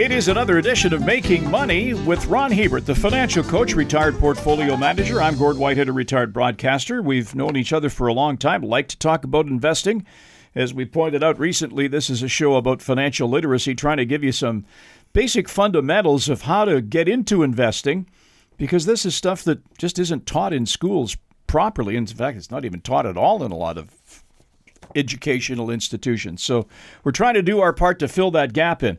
It is another edition of Making Money with Ron Hebert, the financial coach, retired portfolio manager. I'm Gord Whitehead, a retired broadcaster. We've known each other for a long time, like to talk about investing. As we pointed out recently, this is a show about financial literacy, trying to give you some basic fundamentals of how to get into investing, because this is stuff that just isn't taught in schools properly. In fact, it's not even taught at all in a lot of educational institutions. So we're trying to do our part to fill that gap in.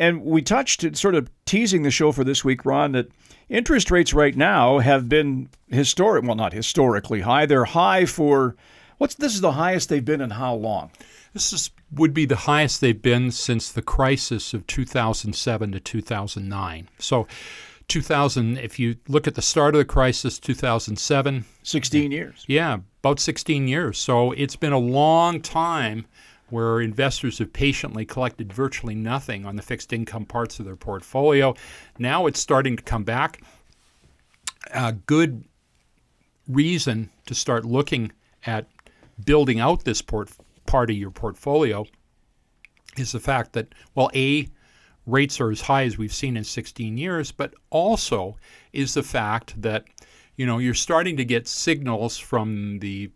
And we touched, it sort of teasing the show for this week, Ron, that interest rates right now have been historic, well, not historically high. They're high for what's this is the highest they've been in how long? This is, would be the highest they've been since the crisis of 2007 to 2009. So 2000, if you look at the start of the crisis, 2007. 16 years. Yeah, about 16 years. So it's been a long time where investors have patiently collected virtually nothing on the fixed income parts of their portfolio. Now it's starting to come back. A good reason to start looking at building out this port- part of your portfolio is the fact that, well, A, rates are as high as we've seen in 16 years, but also is the fact that you know you're starting to get signals from the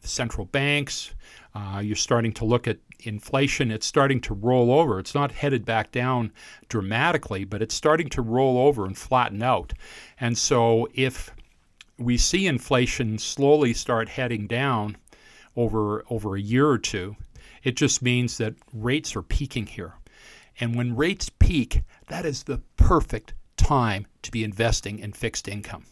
central banks. Uh, you're starting to look at inflation. It's starting to roll over. It's not headed back down dramatically, but it's starting to roll over and flatten out. And so if we see inflation slowly start heading down over over a year or two, it just means that rates are peaking here. And when rates peak, that is the perfect time to be investing in fixed income.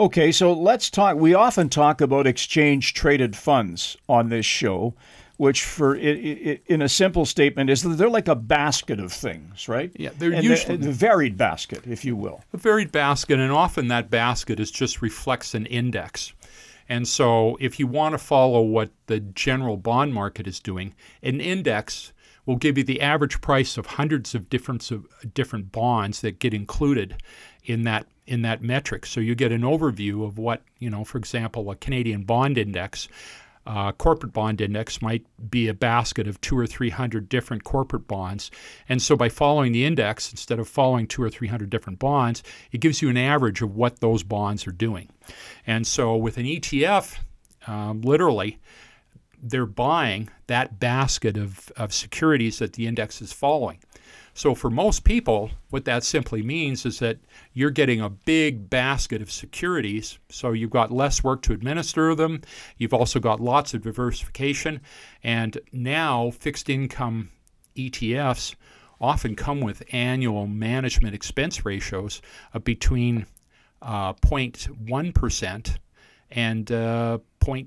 Okay, so let's talk. We often talk about exchange traded funds on this show, which, for in a simple statement, is that they're like a basket of things, right? Yeah, they're and usually a varied basket, if you will. A varied basket, and often that basket is just reflects an index. And so, if you want to follow what the general bond market is doing, an index will give you the average price of hundreds of different of different bonds that get included in that in that metric. So you get an overview of what you know. For example, a Canadian bond index. Uh, corporate bond index might be a basket of two or three hundred different corporate bonds. And so by following the index, instead of following two or three hundred different bonds, it gives you an average of what those bonds are doing. And so with an ETF, um, literally, they're buying that basket of, of securities that the index is following. So, for most people, what that simply means is that you're getting a big basket of securities. So, you've got less work to administer them. You've also got lots of diversification. And now, fixed income ETFs often come with annual management expense ratios of between uh, 0.1% and uh, 0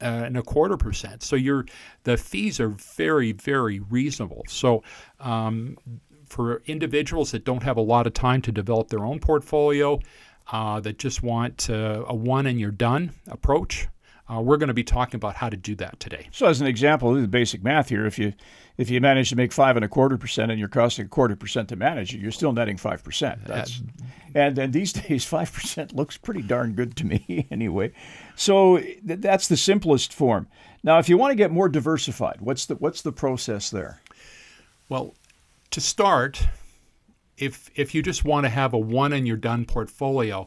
uh, and a quarter percent. So your the fees are very very reasonable. So um, for individuals that don't have a lot of time to develop their own portfolio, uh, that just want uh, a one and you're done approach. Uh, we're going to be talking about how to do that today. So, as an example, the basic math here: if you if you manage to make five and a quarter percent and you're costing a quarter percent to manage it, you're still netting five percent. That's and and these days five percent looks pretty darn good to me anyway. So th- that's the simplest form. Now, if you want to get more diversified, what's the what's the process there? Well, to start, if if you just want to have a one and you're done portfolio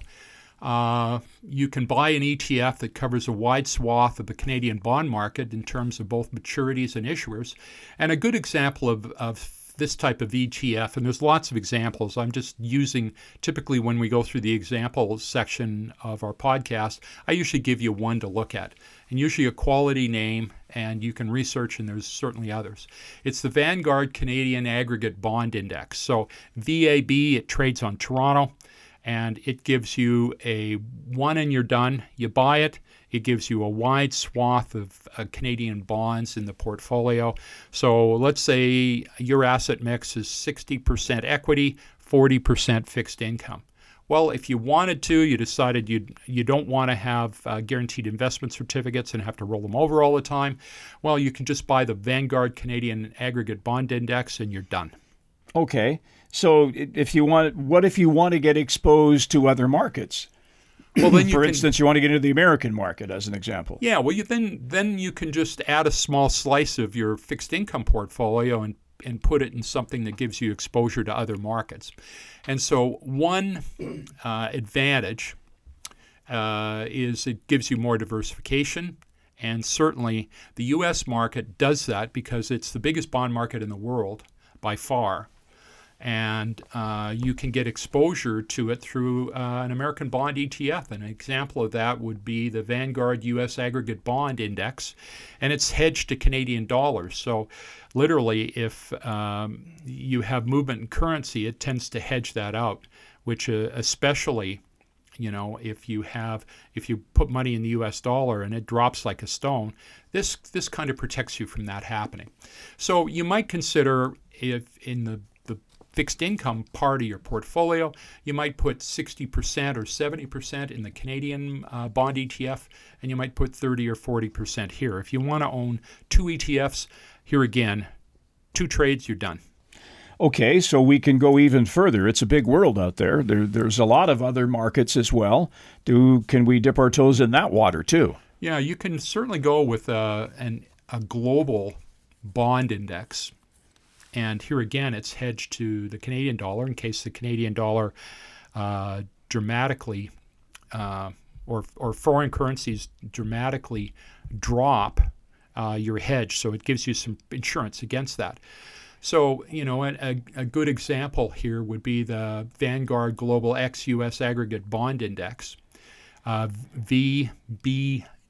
uh, you can buy an ETF that covers a wide swath of the Canadian bond market in terms of both maturities and issuers. And a good example of, of this type of ETF, and there's lots of examples. I'm just using typically when we go through the examples section of our podcast, I usually give you one to look at, and usually a quality name, and you can research, and there's certainly others. It's the Vanguard Canadian Aggregate Bond Index. So VAB, it trades on Toronto and it gives you a one and you're done. You buy it. It gives you a wide swath of uh, Canadian bonds in the portfolio. So let's say your asset mix is 60% equity, 40% fixed income. Well, if you wanted to, you decided you you don't want to have uh, guaranteed investment certificates and have to roll them over all the time. Well, you can just buy the Vanguard Canadian Aggregate Bond Index and you're done. Okay. So if you want, what if you want to get exposed to other markets? Well, then for can, instance, you want to get into the American market, as an example. Yeah. Well, you then then you can just add a small slice of your fixed income portfolio and and put it in something that gives you exposure to other markets. And so, one uh, advantage uh, is it gives you more diversification. And certainly, the U.S. market does that because it's the biggest bond market in the world by far and uh, you can get exposure to it through uh, an American bond ETF. An example of that would be the Vanguard U.S. Aggregate Bond Index, and it's hedged to Canadian dollars. So, literally, if um, you have movement in currency, it tends to hedge that out, which uh, especially you know if you have if you put money in the US dollar and it drops like a stone this this kind of protects you from that happening so you might consider if in the fixed income part of your portfolio. You might put 60% or 70% in the Canadian uh, bond ETF, and you might put 30 or 40% here. If you want to own two ETFs, here again, two trades, you're done. Okay, so we can go even further. It's a big world out there. there. There's a lot of other markets as well. Do can we dip our toes in that water too? Yeah, you can certainly go with uh, an, a global bond index and here again, it's hedged to the Canadian dollar in case the Canadian dollar uh, dramatically uh, or, or foreign currencies dramatically drop uh, your hedge. So it gives you some insurance against that. So, you know, a, a good example here would be the Vanguard Global ex-US Aggregate Bond Index, uh,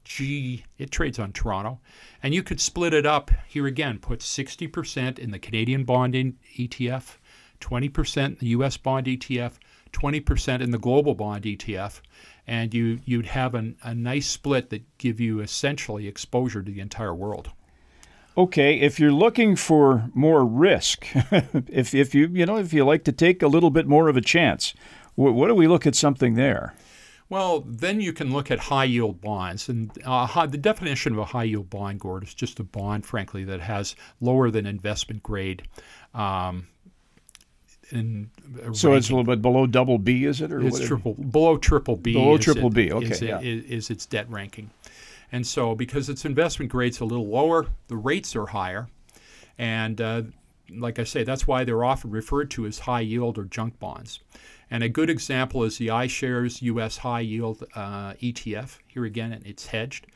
G, it trades on Toronto. And you could split it up here again, put 60% in the Canadian bond in ETF, 20% in the US bond ETF, 20% in the global bond ETF, and you, you'd have an, a nice split that give you essentially exposure to the entire world. Okay, if you're looking for more risk, if, if you you know if you like to take a little bit more of a chance, what, what do we look at something there? Well, then you can look at high yield bonds. And uh, high, the definition of a high yield bond, Gord, is just a bond, frankly, that has lower than investment grade. Um, in so it's a little bit below double B, is it? Or it's triple below triple B. Below triple it, B, okay. Is, yeah. is, is its debt ranking. And so, because its investment grade's a little lower, the rates are higher. And uh, like I say, that's why they're often referred to as high yield or junk bonds. And a good example is the iShares US High Yield uh, ETF. Here again, it's hedged.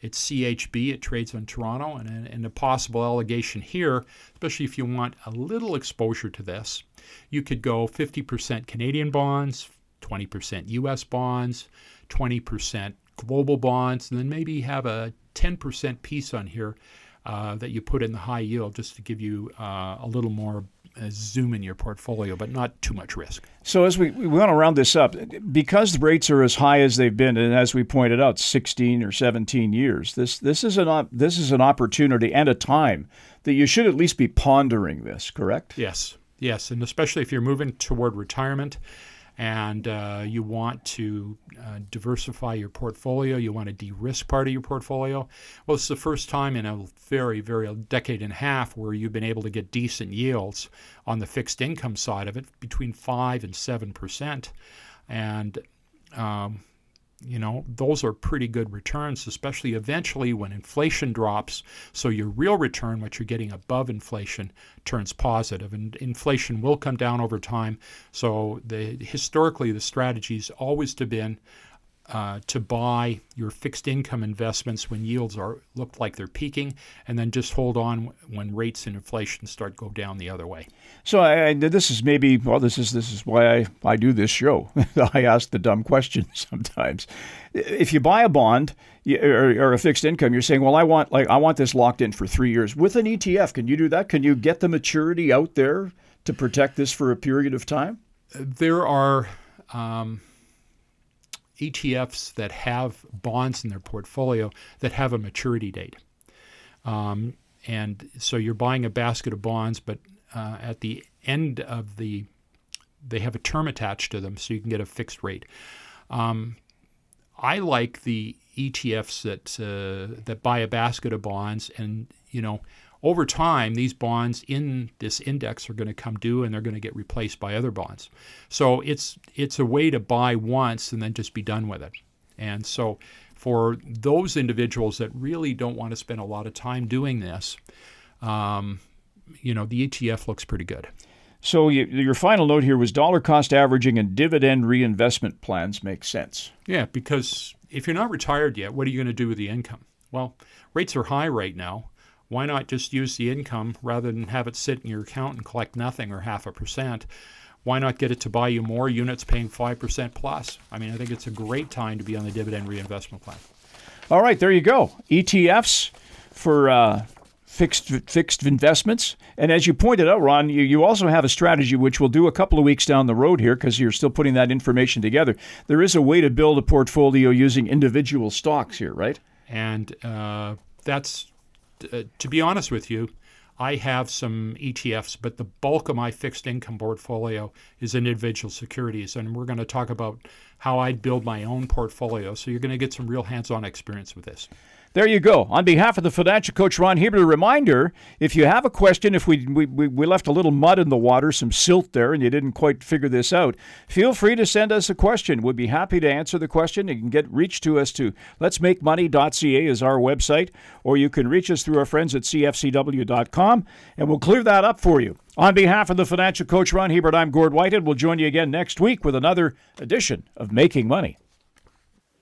It's CHB, it trades on Toronto. And, and a possible allegation here, especially if you want a little exposure to this, you could go 50% Canadian bonds, 20% US bonds, 20% global bonds, and then maybe have a 10% piece on here uh, that you put in the high yield just to give you uh, a little more Uh, zoom in your portfolio, but not too much risk. So as we, we want to round this up, because the rates are as high as they've been, and as we pointed out, 16 or 17 years, this this is an this is an opportunity and a time that you should at least be pondering this. Correct? Yes, yes, and especially if you're moving toward retirement and uh, you want to uh, diversify your portfolio, you want to de risk part of your portfolio. Well, it's the first time in a very, very decade and a half where you've been able to get decent yields on the fixed income side of it between 5 and 7%. And um, you know, those are pretty good returns, especially eventually when inflation drops. So your real return, what you're getting above inflation, turns positive, and inflation will come down over time. So the historically the strategy's always to been uh, to buy your fixed income investments when yields are look like they're peaking, and then just hold on when rates and inflation start go down the other way. So I, this is maybe well, this is this is why I, I do this show. I ask the dumb questions sometimes. If you buy a bond or, or a fixed income, you're saying, well, I want like I want this locked in for three years with an ETF. Can you do that? Can you get the maturity out there to protect this for a period of time? There are. Um, ETFs that have bonds in their portfolio that have a maturity date. Um, and so you're buying a basket of bonds, but uh, at the end of the, they have a term attached to them, so you can get a fixed rate. Um, I like the ETFs that uh, that buy a basket of bonds, and you know over time, these bonds in this index are going to come due and they're going to get replaced by other bonds. So it's it's a way to buy once and then just be done with it. And so for those individuals that really don't want to spend a lot of time doing this, um, you know, the ETF looks pretty good. So you, your final note here was dollar cost averaging and dividend reinvestment plans make sense. Yeah, because if you're not retired yet, what are you going to do with the income? Well, rates are high right now. Why not just use the income rather than have it sit in your account and collect nothing or half a percent? Why not get it to buy you more units paying 5% plus? I mean, I think it's a great time to be on the dividend reinvestment plan. All right, there you go. ETFs for uh, fixed fixed investments. And as you pointed out, Ron, you, you also have a strategy which we'll do a couple of weeks down the road here because you're still putting that information together. There is a way to build a portfolio using individual stocks here, right? And uh, that's, uh, to be honest with you, I have some ETFs, but the bulk of my fixed income portfolio is in individual securities. And we're going to talk about how I build my own portfolio. So you're going to get some real hands on experience with this. There you go. On behalf of the financial coach Ron Hebert, a reminder if you have a question, if we, we, we left a little mud in the water, some silt there, and you didn't quite figure this out, feel free to send us a question. We'd be happy to answer the question. You can get reach to us to letsmakemoney.ca is our website, or you can reach us through our friends at cfcw.com, and we'll clear that up for you. On behalf of the financial coach Ron Hebert, I'm Gord Whitehead. We'll join you again next week with another edition of Making Money.